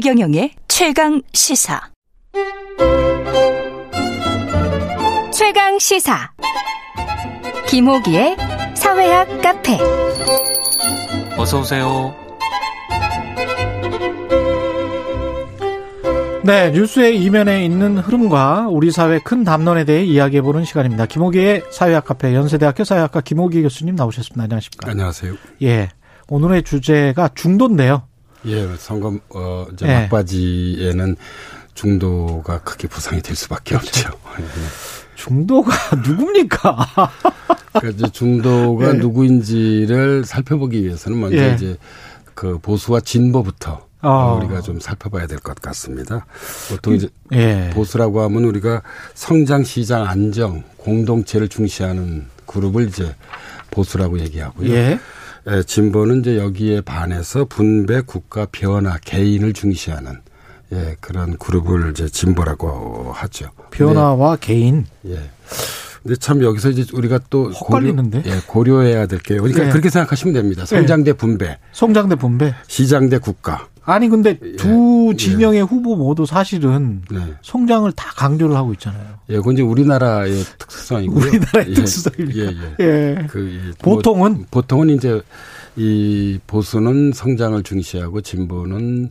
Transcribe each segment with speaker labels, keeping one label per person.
Speaker 1: 최경영의 최강 시사. 최강 시사. 김호기의 사회학 카페.
Speaker 2: 어서 오세요.
Speaker 3: 네, 뉴스의 이면에 있는 흐름과 우리 사회 큰 담론에 대해 이야기해 보는 시간입니다. 김호기의 사회학 카페 연세대학교 사회학과 김호기 교수님 나오셨습니다. 안녕하십니까?
Speaker 4: 안녕하세요.
Speaker 3: 예, 오늘의 주제가 중도인데요.
Speaker 4: 예, 선거 어 이제
Speaker 3: 예.
Speaker 4: 막바지에는 중도가 크게 부상이 될 수밖에
Speaker 3: 그렇죠.
Speaker 4: 없죠.
Speaker 3: 중도가 누굽니까?
Speaker 4: 그러니까 이제 중도가
Speaker 3: 예.
Speaker 4: 누구인지를 살펴보기 위해서는 먼저
Speaker 3: 예.
Speaker 4: 이제 그 보수와 진보부터
Speaker 3: 아.
Speaker 4: 어, 우리가 좀 살펴봐야 될 것 같습니다. 보통 이제
Speaker 3: 예.
Speaker 4: 보수라고 하면 우리가 성장, 시장, 안정, 공동체를 중시하는 그룹을 이제 보수라고 얘기하고요.
Speaker 3: 예.
Speaker 4: 예, 진보는 이제 여기에 반해서 분배, 국가 변화, 개인을 중시하는 예, 그런 그룹을 이제 진보라고 하죠.
Speaker 3: 변화와 개인.
Speaker 4: 근데, 예. 근데 참 여기서 이제 우리가 또
Speaker 3: 헛갈리는데?
Speaker 4: 고려, 예, 고려해야 될 게, 그러니까
Speaker 3: 예.
Speaker 4: 그렇게 생각하시면 됩니다. 성장 대 분배,
Speaker 3: 성장 대 분배.
Speaker 4: 시장 대 국가.
Speaker 3: 아니 근데 두
Speaker 4: 예.
Speaker 3: 진영의 후보 모두 사실은
Speaker 4: 네.
Speaker 3: 성장을 다 강조를 하고 있잖아요.
Speaker 4: 예, 그건 이제 우리나라의 특성이고요.
Speaker 3: 우리나라의
Speaker 4: 예,
Speaker 3: 특성입니까?
Speaker 4: 예, 예.
Speaker 3: 예.
Speaker 4: 그, 이
Speaker 3: 보통은?
Speaker 4: 뭐, 보통은 이제 이 보수는 성장을 중시하고 진보는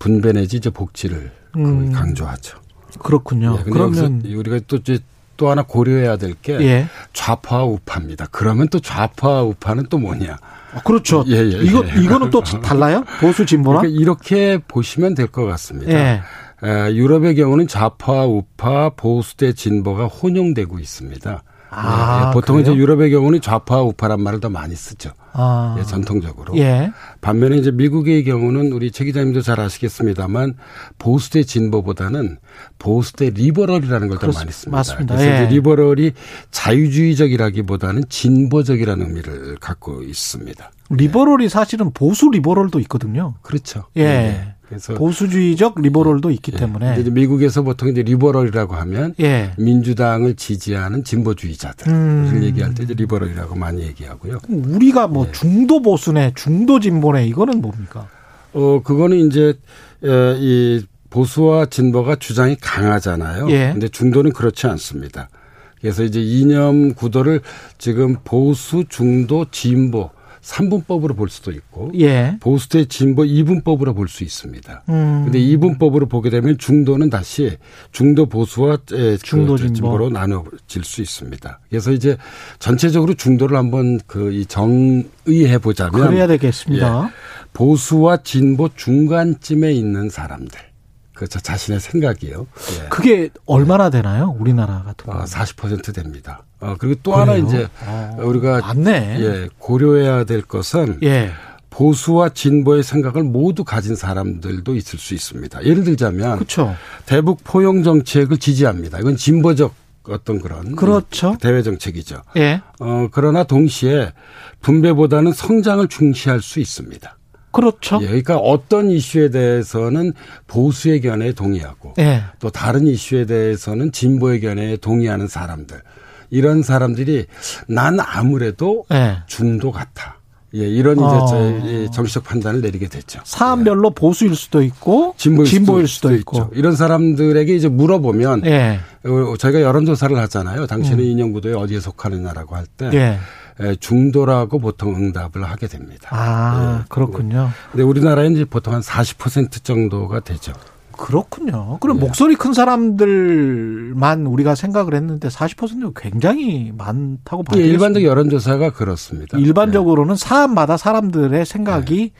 Speaker 4: 분배 내지 이제 복지를 그
Speaker 3: 음.
Speaker 4: 강조하죠.
Speaker 3: 그렇군요.
Speaker 4: 예,
Speaker 3: 그러면
Speaker 4: 우리가 또 이제 또 하나 고려해야 될게
Speaker 3: 예.
Speaker 4: 좌파와 우파입니다. 그러면 또 좌파와 우파는 또 뭐냐?
Speaker 3: 아, 그렇죠.
Speaker 4: 예, 예,
Speaker 3: 이거
Speaker 4: 예.
Speaker 3: 이거는 또 달라요? 보수 진보랑?
Speaker 4: 그러니까 이렇게 보시면 될 것 같습니다.
Speaker 3: 예.
Speaker 4: 에, 유럽의 경우는 좌파, 우파, 보수 대 진보가 혼용되고 있습니다.
Speaker 3: 아,
Speaker 4: 예, 보통
Speaker 3: 그래요?
Speaker 4: 이제 유럽의 경우는 좌파, 우파란 말을 더 많이 쓰죠.
Speaker 3: 아.
Speaker 4: 예, 전통적으로.
Speaker 3: 예.
Speaker 4: 반면에 이제 미국의 경우는 우리 최 기자님도 잘 아시겠습니다만 보수 대 진보보다는 보수 대 liberal이라는 걸 더 많이 씁니다.
Speaker 3: 맞습니다.
Speaker 4: 그래서
Speaker 3: 예.
Speaker 4: 이제 liberal이 자유주의적이라기보다는 진보적이라는 의미를 갖고 있습니다.
Speaker 3: liberal이 사실은 보수 liberal도 있거든요.
Speaker 4: 그렇죠.
Speaker 3: 예.
Speaker 4: 그래서
Speaker 3: 보수주의적 liberal도 있기
Speaker 4: 예.
Speaker 3: 때문에.
Speaker 4: 이제 미국에서 보통 이제 liberal이라고 하면
Speaker 3: 예.
Speaker 4: 민주당을 지지하는 진보주의자들을
Speaker 3: 음.
Speaker 4: 얘기할 때 이제 liberal이라고 많이 얘기하고요.
Speaker 3: 우리가
Speaker 4: 예.
Speaker 3: 뭐 중도 보수네, 중도 진보네 이거는 뭡니까?
Speaker 4: 어 그거는 이제 에, 이 보수와 진보가 주장이 강하잖아요.
Speaker 3: 예.
Speaker 4: 근데 중도는 그렇지 않습니다. 그래서 이제 이념 구도를 지금 보수, 중도, 진보 3분법으로 볼 수도 있고
Speaker 3: 예.
Speaker 4: 보수 대 진보 2분법으로 볼 수 있습니다.
Speaker 3: 음.
Speaker 4: 근데 2분법으로 보게 되면 중도는 다시 중도 보수와 에,
Speaker 3: 중도
Speaker 4: 그
Speaker 3: 진보.
Speaker 4: 진보로 나눠질 수 있습니다. 그래서 이제 전체적으로 중도를 한번 그이 정의해 보자면
Speaker 3: 그래야 되겠습니다.
Speaker 4: 보수와 진보 중간쯤에 있는 사람들. 그 자- 자신의 생각이요. 예.
Speaker 3: 그게 얼마나 되나요? 우리나라 같은 경우.
Speaker 4: 어, 40% 됩니다. 어, 그리고 또 하나
Speaker 3: 그래요?
Speaker 4: 이제
Speaker 3: 어,
Speaker 4: 우리가
Speaker 3: 맞네.
Speaker 4: 예, 고려해야 될 것은
Speaker 3: 예.
Speaker 4: 보수와 진보의 생각을 모두 가진 사람들도 있을 수 있습니다. 예를 들자면
Speaker 3: 그렇죠.
Speaker 4: 대북 포용 정책을 지지합니다. 이건 진보적 어떤 그런
Speaker 3: 그렇죠.
Speaker 4: 대외 정책이죠.
Speaker 3: 예.
Speaker 4: 어, 그러나 동시에 분배보다는 성장을 중시할 수 있습니다.
Speaker 3: 그렇죠.
Speaker 4: 예, 그러니까 어떤 이슈에 대해서는 보수의 견해에 동의하고
Speaker 3: 예.
Speaker 4: 또 다른 이슈에 대해서는 진보의 견해에 동의하는 사람들 이런 사람들이 난 아무래도
Speaker 3: 예.
Speaker 4: 중도 같아. 예, 이런 이제
Speaker 3: 어.
Speaker 4: 정치적 판단을 내리게 됐죠.
Speaker 3: 사안별로 보수일 수도 있고
Speaker 4: 진보일,
Speaker 3: 진보일
Speaker 4: 수도,
Speaker 3: 수도 있고.
Speaker 4: 있죠. 이런 사람들에게 이제 물어보면
Speaker 3: 예.
Speaker 4: 어, 저희가 여론조사를 하잖아요. 당신은 이념구도에 어디에 속하느냐라고 할때
Speaker 3: 예.
Speaker 4: 에, 중도라고 보통 응답을 하게 됩니다.
Speaker 3: 아,
Speaker 4: 예.
Speaker 3: 그렇군요.
Speaker 4: 근데 우리나라에는 이제 보통 한 40% 정도가 되죠.
Speaker 3: 그렇군요. 그럼
Speaker 4: 예.
Speaker 3: 목소리 큰 사람들만 우리가 생각을 했는데 40%가 굉장히 많다고 봐야
Speaker 4: 예. 일반적 여론조사가 그렇습니다.
Speaker 3: 일반적으로는 사안마다 사람들의 생각이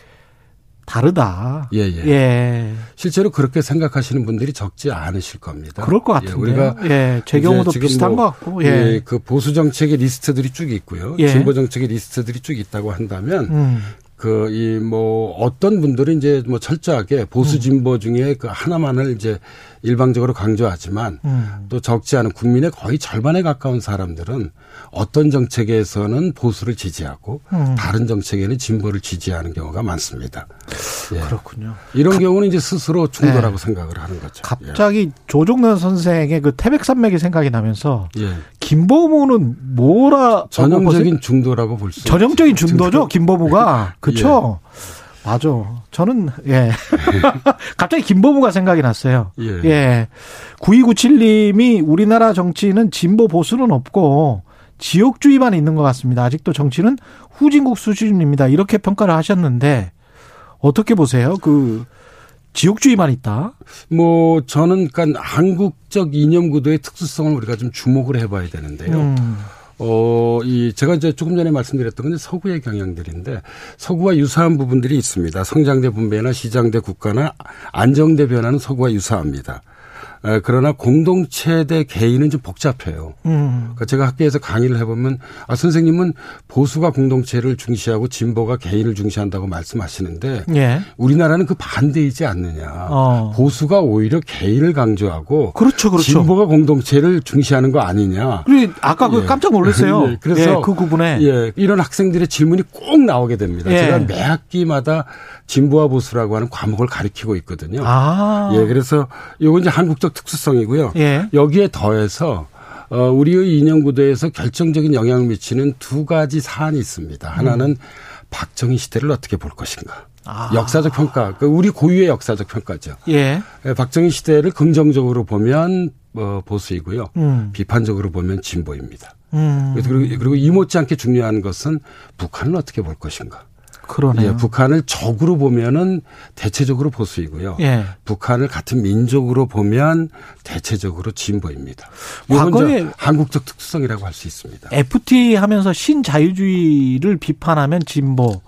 Speaker 3: 다르다.
Speaker 4: 예, 예.
Speaker 3: 예.
Speaker 4: 실제로 그렇게 생각하시는 분들이 적지 않으실 겁니다.
Speaker 3: 그럴 것
Speaker 4: 예,
Speaker 3: 같은데요.
Speaker 4: 우리가
Speaker 3: 예, 제 경우도 비슷한
Speaker 4: 뭐,
Speaker 3: 것 같고.
Speaker 4: 예,
Speaker 3: 예.
Speaker 4: 그 보수 정책의 리스트들이 쭉 있고요.
Speaker 3: 예.
Speaker 4: 진보 정책의 리스트들이 쭉 있다고 한다면
Speaker 3: 음.
Speaker 4: 그 이 뭐 어떤 분들은 이제 뭐 철저하게
Speaker 3: 음.
Speaker 4: 보수 진보 중에 그 하나만을 이제 일방적으로 강조하지만
Speaker 3: 음.
Speaker 4: 또 적지 않은 국민의 거의 절반에 가까운 사람들은 어떤 정책에서는 보수를 지지하고
Speaker 3: 음.
Speaker 4: 다른 정책에는 진보를 지지하는 경우가 많습니다. 예.
Speaker 3: 그렇군요.
Speaker 4: 이런 경우는 이제 스스로 중도라고
Speaker 3: 네.
Speaker 4: 생각을 하는 거죠.
Speaker 3: 갑자기 조종래 선생의 그 태백산맥이 생각이 나면서
Speaker 4: 예. 예.
Speaker 3: 김보무는 뭐라
Speaker 4: 전형적인 중도라고 볼 수.
Speaker 3: 전형적인. 중도죠 김보무가 그렇죠. 맞아. 저는 예. 갑자기 김보무가 생각이 났어요.
Speaker 4: 예.
Speaker 3: 예. 9297님이 우리나라 정치는 진보 보수는 없고 지역주의만 있는 것 같습니다. 아직도 정치는 후진국 수준입니다. 이렇게 평가를 하셨는데 어떻게 보세요? 그 지역주의만 있다.
Speaker 4: 뭐 저는 그러니까 한국적 이념 구도의 특수성을 우리가 좀 주목을 해봐야 되는데요.
Speaker 3: 음.
Speaker 4: 어, 이, 제가 이제 조금 전에 말씀드렸던 건 서구의 경향들인데 서구와 유사한 부분들이 있습니다. 성장대 분배나 시장대 국가나 안정대 변화는 서구와 유사합니다. 에, 그러나 공동체 대 개인은 좀 복잡해요.
Speaker 3: 음.
Speaker 4: 그러니까 제가 학교에서 강의를 해보면 아 선생님은 보수가 공동체를 중시하고 진보가 개인을 중시한다고 말씀하시는데
Speaker 3: 예.
Speaker 4: 우리나라는 그 반대이지 않느냐.
Speaker 3: 어.
Speaker 4: 보수가 오히려 개인을 강조하고
Speaker 3: 그렇죠, 그렇죠.
Speaker 4: 진보가 공동체를 중시하는 거 아니냐.
Speaker 3: 그리고 아까 그
Speaker 4: 예.
Speaker 3: 깜짝 놀랐어요.
Speaker 4: 예, 그래서
Speaker 3: 예, 그 부분에
Speaker 4: 예, 이런 학생들의 질문이 꼭 나오게 됩니다.
Speaker 3: 예.
Speaker 4: 제가 매 학기마다 진보와 보수라고 하는 과목을 가르치고 있거든요.
Speaker 3: 아.
Speaker 4: 예, 그래서 요건 이제 한국적 특수성이고요.
Speaker 3: 예.
Speaker 4: 여기에 더해서 어, 우리의 이념 구도에서 결정적인 영향을 미치는 두 가지 사안이 있습니다. 하나는 박정희 시대를 어떻게 볼 것인가.
Speaker 3: 아.
Speaker 4: 역사적 평가, 그 우리 고유의 역사적 평가죠.
Speaker 3: 예.
Speaker 4: 예, 박정희 시대를 긍정적으로 보면 어, 보수이고요.
Speaker 3: 음.
Speaker 4: 비판적으로 보면 진보입니다.
Speaker 3: 음.
Speaker 4: 그리고, 그리고 이 못지않게 중요한 것은 북한을 어떻게 볼 것인가.
Speaker 3: 그러네요.
Speaker 4: 예, 북한을 적으로 보면은 대체적으로 보수이고요.
Speaker 3: 예.
Speaker 4: 북한을 같은 민족으로 보면 대체적으로 진보입니다.
Speaker 3: 과거에-
Speaker 4: 한국적 특수성이라고 할 수 있습니다.
Speaker 3: FTA 하면서 신자유주의를 비판하면 진보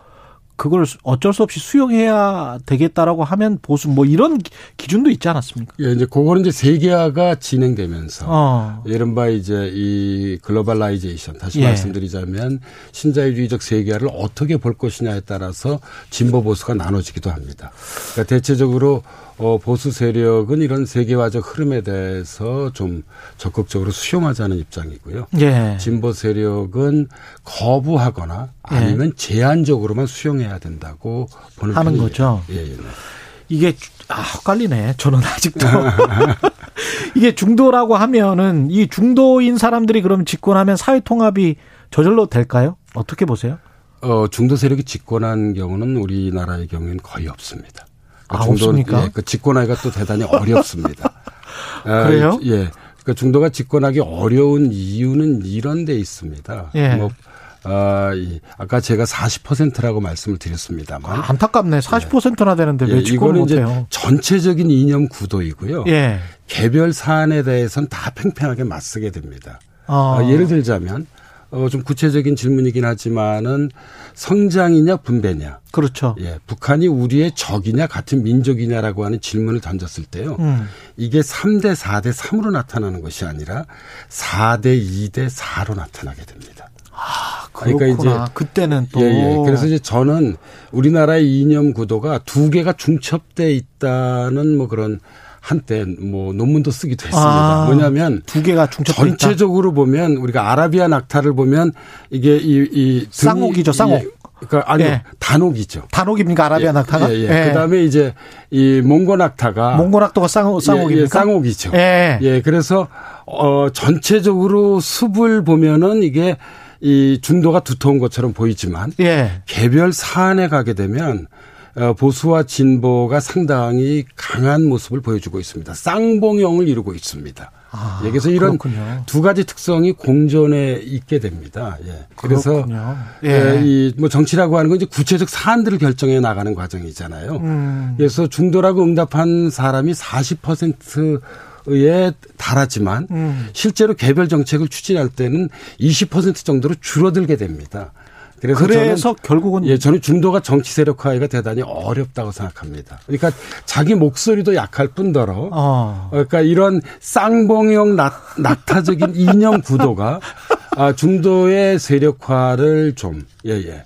Speaker 3: 그걸 어쩔 수 없이 수용해야 되겠다라고 하면 보수 뭐 이런 기- 기준도 있지 않았습니까?
Speaker 4: 예, 이제 그거는 이제 세계화가 진행되면서
Speaker 3: 어.
Speaker 4: 이른바 이제 이 globalization 다시
Speaker 3: 예.
Speaker 4: 말씀드리자면 신자유주의적 세계화를 어떻게 볼 것이냐에 따라서 진보 보수가 나눠지기도 합니다. 그러니까 대체적으로 어 보수 세력은 이런 세계화적 흐름에 대해서 좀 적극적으로 수용하자는 입장이고요.
Speaker 3: 예.
Speaker 4: 진보 세력은 거부하거나 아니면 제한적으로만 수용해야 된다고 보는
Speaker 3: 하는
Speaker 4: 편이에요.
Speaker 3: 거죠.
Speaker 4: 예, 예. 네.
Speaker 3: 이게 아 헷갈리네. 저는 아직도 이게 중도라고 하면은 이 중도인 사람들이 그럼 집권하면 사회 통합이 저절로 될까요? 어떻게 보세요?
Speaker 4: 어, 중도 세력이 집권한 경우는 우리나라의 경우에는 거의 없습니다.
Speaker 3: 아, 없습니까?
Speaker 4: 예, 그 집권하기가 또 대단히 어렵습니다. 아,
Speaker 3: 그래요?
Speaker 4: 예. 그 중도가 집권하기 어려운 이유는 이런 데 있습니다.
Speaker 3: 예.
Speaker 4: 뭐, 아, 이, 아까 제가 40%라고 말씀을 드렸습니다만.
Speaker 3: 아, 안타깝네. 40%나 되는데 왜
Speaker 4: 예,
Speaker 3: 집권을
Speaker 4: 이거는 이제
Speaker 3: 못해요?
Speaker 4: 전체적인 이념 구도이고요.
Speaker 3: 예.
Speaker 4: 개별 사안에 대해서는 다 팽팽하게 맞서게 됩니다.
Speaker 3: 어.
Speaker 4: 아, 예를 들자면 어, 좀 구체적인 질문이긴 하지만은 성장이냐 분배냐.
Speaker 3: 그렇죠.
Speaker 4: 예, 북한이 우리의 적이냐 같은 민족이냐라고 하는 질문을 던졌을 때요.
Speaker 3: 음.
Speaker 4: 이게 3대 4대 3으로 나타나는 것이 아니라 4대 2대 4로 나타나게 됩니다.
Speaker 3: 그렇구나.
Speaker 4: 그러니까 이제
Speaker 3: 그때는 또
Speaker 4: 예, 예. 그래서 이제 저는 우리나라의 이념 구도가 두 개가 중첩돼 있다는 뭐 그런 한때 뭐 논문도 쓰기도 했습니다.
Speaker 3: 아,
Speaker 4: 뭐냐면
Speaker 3: 두 개가.
Speaker 4: 전체적으로 보면 우리가 아라비아 낙타를 보면 이게 이, 이
Speaker 3: 쌍옥이죠, 쌍옥.
Speaker 4: 예, 그러니까 아니요
Speaker 3: 예.
Speaker 4: 단옥이죠.
Speaker 3: 단옥입니까 아라비아 낙타가?
Speaker 4: 예, 예. 그다음에 이제 이 몽고 낙타가
Speaker 3: 몽고 낙타가 쌍옥 쌍옥입니까?
Speaker 4: 예, 예, 쌍옥이죠.
Speaker 3: 예.
Speaker 4: 예, 그래서 어 전체적으로 숲을 보면은 이게 이 중도가 두터운 것처럼 보이지만
Speaker 3: 예.
Speaker 4: 개별 사안에 가게 되면 어, 보수와 진보가 상당히 강한 모습을 보여주고 있습니다. 쌍봉형을 이루고 있습니다.
Speaker 3: 아,
Speaker 4: 예, 그래서 이런
Speaker 3: 그렇군요.
Speaker 4: 두 가지 특성이 공존해 있게 됩니다. 예. 그래서.
Speaker 3: 예.
Speaker 4: 예, 이뭐 정치라고 하는 건 이제 구체적 사안들을 결정해 나가는 과정이잖아요.
Speaker 3: 음.
Speaker 4: 그래서 중도라고 응답한 사람이 40%에 달하지만
Speaker 3: 음.
Speaker 4: 실제로 개별 정책을 추진할 때는 20% 정도로 줄어들게 됩니다. 그래서,
Speaker 3: 그래서
Speaker 4: 저는
Speaker 3: 결국은
Speaker 4: 예, 저는 중도가 정치 세력화가 대단히 어렵다고 생각합니다. 그러니까 자기 목소리도 약할 뿐더러
Speaker 3: 어.
Speaker 4: 그러니까 이런 쌍봉형 낙, 낙타적인 이념 구도가 아, 중도의 세력화를 좀 예 예.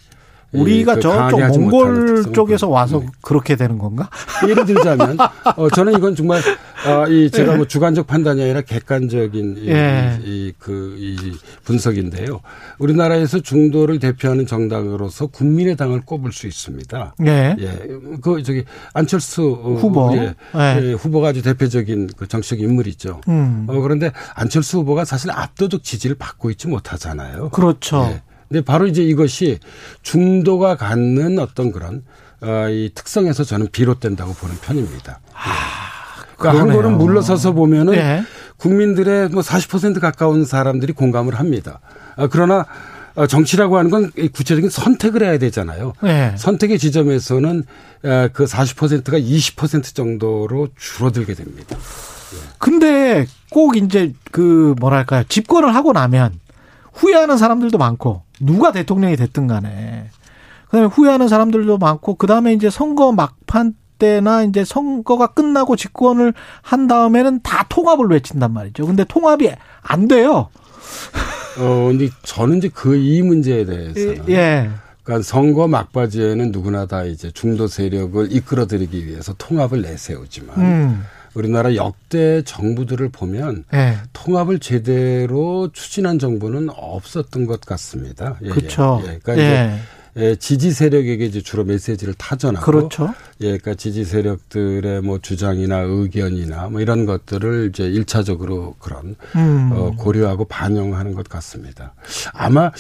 Speaker 3: 우리가
Speaker 4: 그
Speaker 3: 저쪽 몽골 쪽에서. 와서
Speaker 4: 네.
Speaker 3: 그렇게 되는 건가?
Speaker 4: 예를 들자면 어 저는 이건 정말 어 이 제가 뭐 주관적 판단이 아니라 객관적인
Speaker 3: 예.
Speaker 4: 이 그 이 분석인데요. 우리나라에서 중도를 대표하는 정당으로서 국민의당을 꼽을 수 있습니다.
Speaker 3: 예.
Speaker 4: 예, 그 저기 안철수 어,
Speaker 3: 후보.
Speaker 4: 예,
Speaker 3: 예.
Speaker 4: 예, 후보가 아주 대표적인 그 정치적 인물이죠.
Speaker 3: 음.
Speaker 4: 어, 그런데 안철수 후보가 사실 압도적 지지를 받고 있지 못하잖아요.
Speaker 3: 그렇죠.
Speaker 4: 예. 근데 바로 이제 이것이 중도가 갖는 어떤 그런 어, 이 특성에서 저는 비롯된다고 보는 편입니다. 그러니까 한. 걸음 물러서서 보면은
Speaker 3: 예.
Speaker 4: 국민들의 뭐 40% 가까운 사람들이 공감을 합니다. 아, 그러나 어, 정치라고 하는 건이 구체적인 선택을 해야 되잖아요.
Speaker 3: 예.
Speaker 4: 선택의 지점에서는 에, 그 40%가 20% 정도로 줄어들게 됩니다.
Speaker 3: 근데 꼭 이제 그 뭐랄까요 집권을 하고 나면 후회하는 사람들도 많고 누가 대통령이 됐든 간에 그다음에 후회하는 사람들도 많고 그다음에 이제 선거 막판 때나 이제 선거가 끝나고 집권을 한 다음에는 다 통합을 외친단 말이죠. 근데 통합이 안 돼요.
Speaker 4: 어, 근데 저는 이제 그 이 문제에 대해서는
Speaker 3: 예.
Speaker 4: 그러니까 선거 막바지에는 누구나 다 이제 중도 세력을 이끌어들이기 위해서 통합을 내세우지만
Speaker 3: 음.
Speaker 4: 우리나라 역대 정부들을 보면
Speaker 3: 예.
Speaker 4: 통합을 제대로 추진한 정부는 없었던 것 같습니다. 예,
Speaker 3: 그렇죠.
Speaker 4: 예. 예. 그러니까
Speaker 3: 예.
Speaker 4: 이제 예, 지지 세력에게 이제 주로 메시지를 타전하고
Speaker 3: 그렇죠.
Speaker 4: 예, 그러니까 지지 세력들의 뭐 주장이나 의견이나 뭐 이런 것들을 이제 일차적으로 그런
Speaker 3: 음.
Speaker 4: 어, 고려하고 반영하는 것 같습니다. 아마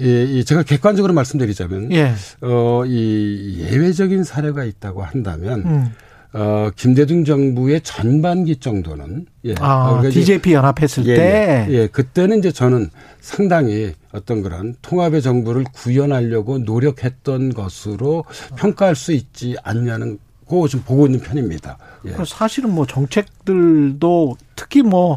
Speaker 4: 예, 이 제가 객관적으로 말씀드리자면
Speaker 3: 예.
Speaker 4: 어, 이 예외적인 사례가 있다고 한다면
Speaker 3: 음.
Speaker 4: 어, 김대중 정부의 전반기 정도는 예,
Speaker 3: 아,
Speaker 4: 그러니까 이제
Speaker 3: DJP 연합했을
Speaker 4: 예,
Speaker 3: 때
Speaker 4: 예, 예, 그때는 이제 저는 상당히 어떤 그런 통합의 정부를 구현하려고 노력했던 것으로 평가할 수 있지 않냐는 거좀 보고 있는 편입니다. 예.
Speaker 3: 그 사실은 뭐 정책들도 특히 뭐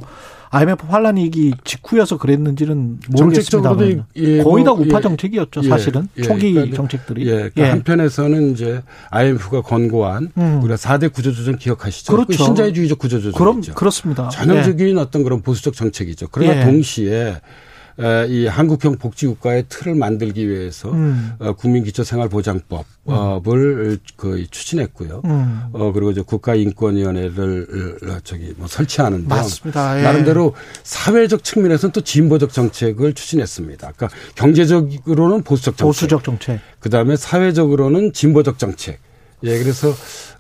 Speaker 3: IMF 환란이기 직후여서 그랬는지는 모르겠습니다만
Speaker 4: 예,
Speaker 3: 거의 다
Speaker 4: 뭐,
Speaker 3: 우파
Speaker 4: 예,
Speaker 3: 정책이었죠
Speaker 4: 예,
Speaker 3: 사실은
Speaker 4: 예,
Speaker 3: 초기
Speaker 4: 그러니까
Speaker 3: 정책들이
Speaker 4: 예, 그러니까 한편에서는 이제 IMF가 권고한
Speaker 3: 음.
Speaker 4: 우리가 4대 구조조정 기억하시죠?
Speaker 3: 그렇죠.
Speaker 4: 그 신자유주의적 구조조정이죠.
Speaker 3: 그럼 그렇습니다.
Speaker 4: 전형적인 어떤 그런 보수적 정책이죠. 그러나
Speaker 3: 예.
Speaker 4: 동시에 에, 이 한국형 복지국가의 틀을 만들기 위해서
Speaker 3: 음.
Speaker 4: 어, 국민기초생활보장법을 그 추진했고요.
Speaker 3: 음.
Speaker 4: 어 그리고 이제 국가인권위원회를 어, 저기 뭐 설치하는데
Speaker 3: 맞습니다. 예.
Speaker 4: 나름대로 사회적 측면에서는 또 진보적 정책을 추진했습니다. 그러니까 경제적으로는 보수적 정책,
Speaker 3: 보수적 정책.
Speaker 4: 그다음에 사회적으로는 진보적 정책. 예, 그래서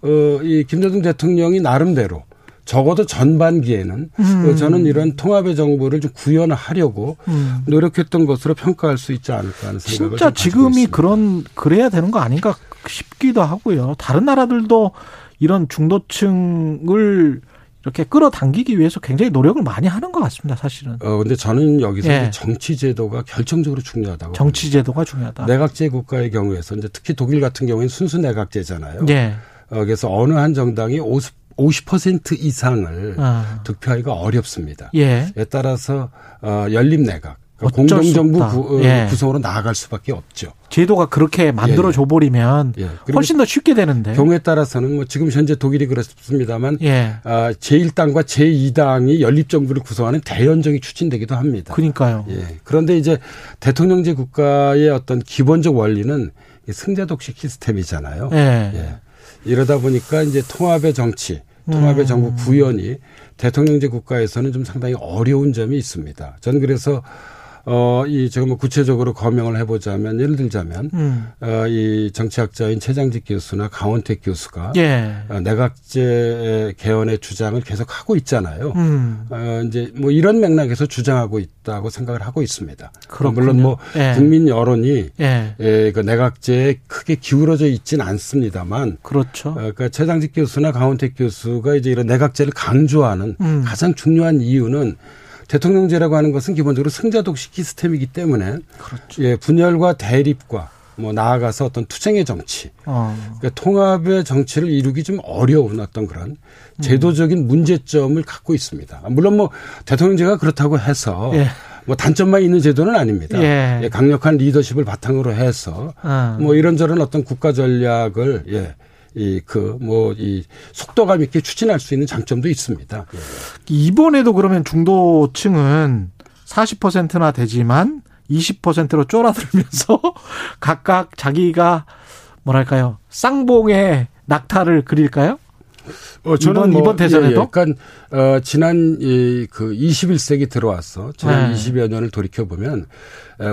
Speaker 4: 어이 김대중 대통령이 나름대로 적어도 전반기에는
Speaker 3: 음.
Speaker 4: 어, 저는 이런 통합의 정부를 좀 구현하려고
Speaker 3: 음.
Speaker 4: 노력했던 것으로 평가할 수 있지 않을까 하는 생각을
Speaker 3: 진짜 지금이
Speaker 4: 있습니다.
Speaker 3: 그런 그래야 되는 거 아닌가 싶기도 하고요. 다른 나라들도 이런 중도층을 이렇게 끌어당기기 위해서 굉장히 노력을 많이 하는 것 같습니다. 사실은
Speaker 4: 어 근데 저는 여기서
Speaker 3: 예.
Speaker 4: 이제 정치 제도가 결정적으로 중요하다고
Speaker 3: 정치 제도가 중요하다.
Speaker 4: 내각제 국가의 경우에서 이제 특히 독일 같은 경우에는 순수 내각제잖아요.
Speaker 3: 예.
Speaker 4: 어, 그래서 어느 한 정당이 50, 50% 이상을
Speaker 3: 아.
Speaker 4: 득표하기가 어렵습니다.
Speaker 3: 예.
Speaker 4: 에 따라서 어, 연립 내각, 그러니까. 구, 어,
Speaker 3: 예.
Speaker 4: 구성으로 나아갈 수밖에 없죠.
Speaker 3: 제도가 그렇게 만들어 줘 버리면
Speaker 4: 예. 그리고
Speaker 3: 훨씬 더 쉽게 되는데.
Speaker 4: 경우에 따라서는 뭐 지금 현재 독일이 그렇습니다만
Speaker 3: 예.
Speaker 4: 아, 제1당과 제2당이 연립 정부를 구성하는 대연정이 추진되기도 합니다.
Speaker 3: 그러니까요.
Speaker 4: 예. 그런데 이제 대통령제 국가의 어떤 기본적 원리는 이 승자독식 시스템이잖아요.
Speaker 3: 예.
Speaker 4: 예. 이러다 보니까 이제 통합의 정치, 통합의
Speaker 3: 음.
Speaker 4: 정부 구현이 대통령제 국가에서는 좀 상당히 어려운 점이 있습니다. 저는 그래서 어, 이, 제가 뭐 구체적으로 거명을 해보자면, 예를 들자면,
Speaker 3: 음.
Speaker 4: 어, 이 정치학자인 최장직 교수나 강원택 교수가
Speaker 3: 예.
Speaker 4: 어, 내각제 개헌의 주장을 계속 하고 있잖아요.
Speaker 3: 음.
Speaker 4: 어, 이제 뭐 이런 맥락에서 주장하고 있다고 생각을 하고 있습니다.
Speaker 3: 그렇군요.
Speaker 4: 물론 뭐
Speaker 3: 예.
Speaker 4: 국민 여론이
Speaker 3: 예.
Speaker 4: 예, 그 내각제에 크게 기울어져 있지는 않습니다만
Speaker 3: 그렇죠.
Speaker 4: 어, 그러니까 최장직 교수나 강원택 교수가 이제 이런 내각제를 강조하는
Speaker 3: 음.
Speaker 4: 가장 중요한 이유는 대통령제라고 하는 것은 기본적으로 승자독식 시스템이기 때문에
Speaker 3: 그렇죠.
Speaker 4: 예, 분열과 대립과 뭐 나아가서 어떤 투쟁의 정치,
Speaker 3: 어.
Speaker 4: 그러니까 통합의 정치를 이루기 좀 어려운 어떤 그런
Speaker 3: 음.
Speaker 4: 제도적인 문제점을 갖고 있습니다. 물론 뭐 대통령제가 그렇다고 해서
Speaker 3: 예.
Speaker 4: 뭐 단점만 있는 제도는 아닙니다.
Speaker 3: 예.
Speaker 4: 예, 강력한 리더십을 바탕으로 해서
Speaker 3: 어.
Speaker 4: 뭐 이런저런 어떤 국가 전략을 예. 이 그 뭐 이 속도감 있게 추진할 수 있는 장점도 있습니다. 예.
Speaker 3: 이번에도 그러면 중도층은 40%나 되지만 20%로 쫄아들면서 각각 자기가 뭐랄까요 쌍봉의 낙타를 그릴까요?
Speaker 4: 어,
Speaker 3: 이번- 이번 대선에도?
Speaker 4: 예, 예. 그러니까 어, 지난 이그 21세기 들어와서 지난
Speaker 3: 네.
Speaker 4: 20여 년을 돌이켜 보면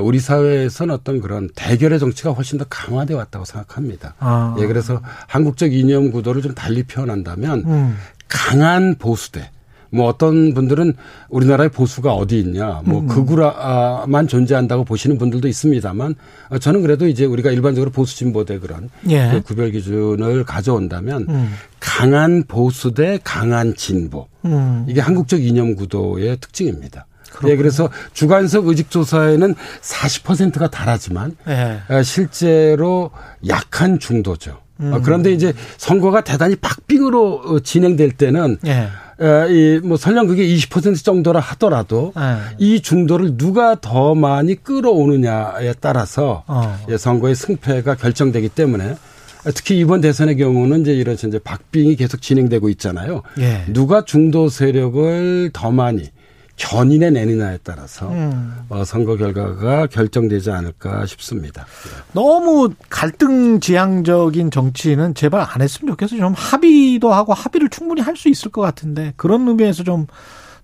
Speaker 4: 우리 사회에서는 어떤 그런 대결의 정치가 훨씬 더 강화돼 왔다고 생각합니다.
Speaker 3: 아.
Speaker 4: 예, 그래서 한국적 이념 구도를 좀 달리 표현한다면
Speaker 3: 음.
Speaker 4: 강한 보수대 뭐 어떤 분들은 우리나라의 보수가 어디 있냐, 뭐
Speaker 3: 음.
Speaker 4: 극우라만 존재한다고 보시는 분들도 있습니다만 어, 저는 그래도 이제 우리가 일반적으로 보수 진보 대 그런
Speaker 3: 예.
Speaker 4: 그 구별 기준을 가져온다면
Speaker 3: 음.
Speaker 4: 강한 보수 대 강한 진보
Speaker 3: 음.
Speaker 4: 이게 한국적 이념 구도의 특징입니다. 예, 그래서 주관석 의직조사에는 40%가 달하지만
Speaker 3: 예.
Speaker 4: 어, 실제로 약한 중도죠.
Speaker 3: 음.
Speaker 4: 어, 그런데 이제 선거가 대단히 박빙으로 어, 진행될 때는
Speaker 3: 예.
Speaker 4: 이뭐 설령 그게 20% 정도라 하더라도
Speaker 3: 예.
Speaker 4: 이 중도를 누가 더 많이 끌어오느냐에 따라서
Speaker 3: 어.
Speaker 4: 예, 선거의 승패가 결정되기 때문에 특히 이번 대선의 경우는 이제 이런 이제 박빙이 계속 진행되고 있잖아요.
Speaker 3: 예.
Speaker 4: 누가 중도 세력을 더 많이 견인해 내느냐에 따라서
Speaker 3: 음.
Speaker 4: 어, 선거 결과가 결정되지 않을까 싶습니다.
Speaker 3: 너무 갈등 지향적인 정치는 제발 안 했으면 좋겠어요. 좀 합의도 하고 합의를 충분히 할 수 있을 것 같은데 그런 의미에서 좀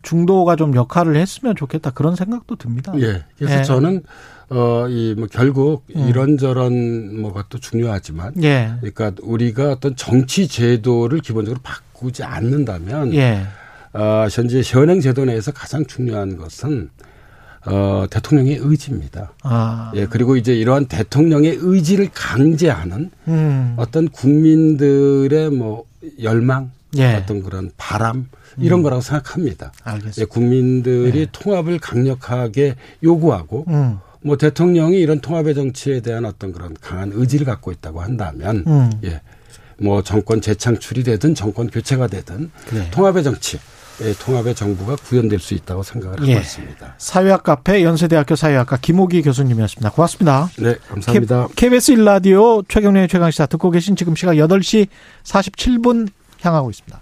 Speaker 3: 중도가 좀 역할을 했으면 좋겠다 그런 생각도 듭니다.
Speaker 4: 예. 그래서
Speaker 3: 예.
Speaker 4: 저는 어, 이 뭐 결국
Speaker 3: 음.
Speaker 4: 이런저런 뭐가 또 중요하지만
Speaker 3: 예.
Speaker 4: 그러니까 우리가 어떤 정치 제도를 기본적으로 바꾸지 않는다면
Speaker 3: 예.
Speaker 4: 어, 현재 현행 제도 내에서 가장 중요한 것은 어, 대통령의 의지입니다.
Speaker 3: 아.
Speaker 4: 예, 그리고 이제 이러한 대통령의 의지를 강제하는
Speaker 3: 음.
Speaker 4: 어떤 국민들의 뭐 열망,
Speaker 3: 예.
Speaker 4: 어떤 그런 바람 이런 거라고 생각합니다. 예,
Speaker 3: 알겠습니다.
Speaker 4: 국민들이 통합을 강력하게 요구하고
Speaker 3: 음.
Speaker 4: 뭐 대통령이 이런 통합의 정치에 대한 어떤 그런 강한 의지를 갖고 있다고 한다면
Speaker 3: 음.
Speaker 4: 예. 뭐 정권 재창출이 되든 정권 교체가 되든
Speaker 3: 그래.
Speaker 4: 통합의 정치, 예, 통합의 정부가 구현될 수 있다고 생각을 하고
Speaker 3: 예.
Speaker 4: 있습니다.
Speaker 3: 사회학 카페 연세대학교 사회학과 김호기 교수님이었습니다. 고맙습니다.
Speaker 4: 네, 감사합니다.
Speaker 3: KBS 일라디오 최경련의 최강시사 듣고 계신 지금 시각 8시 47분 향하고 있습니다.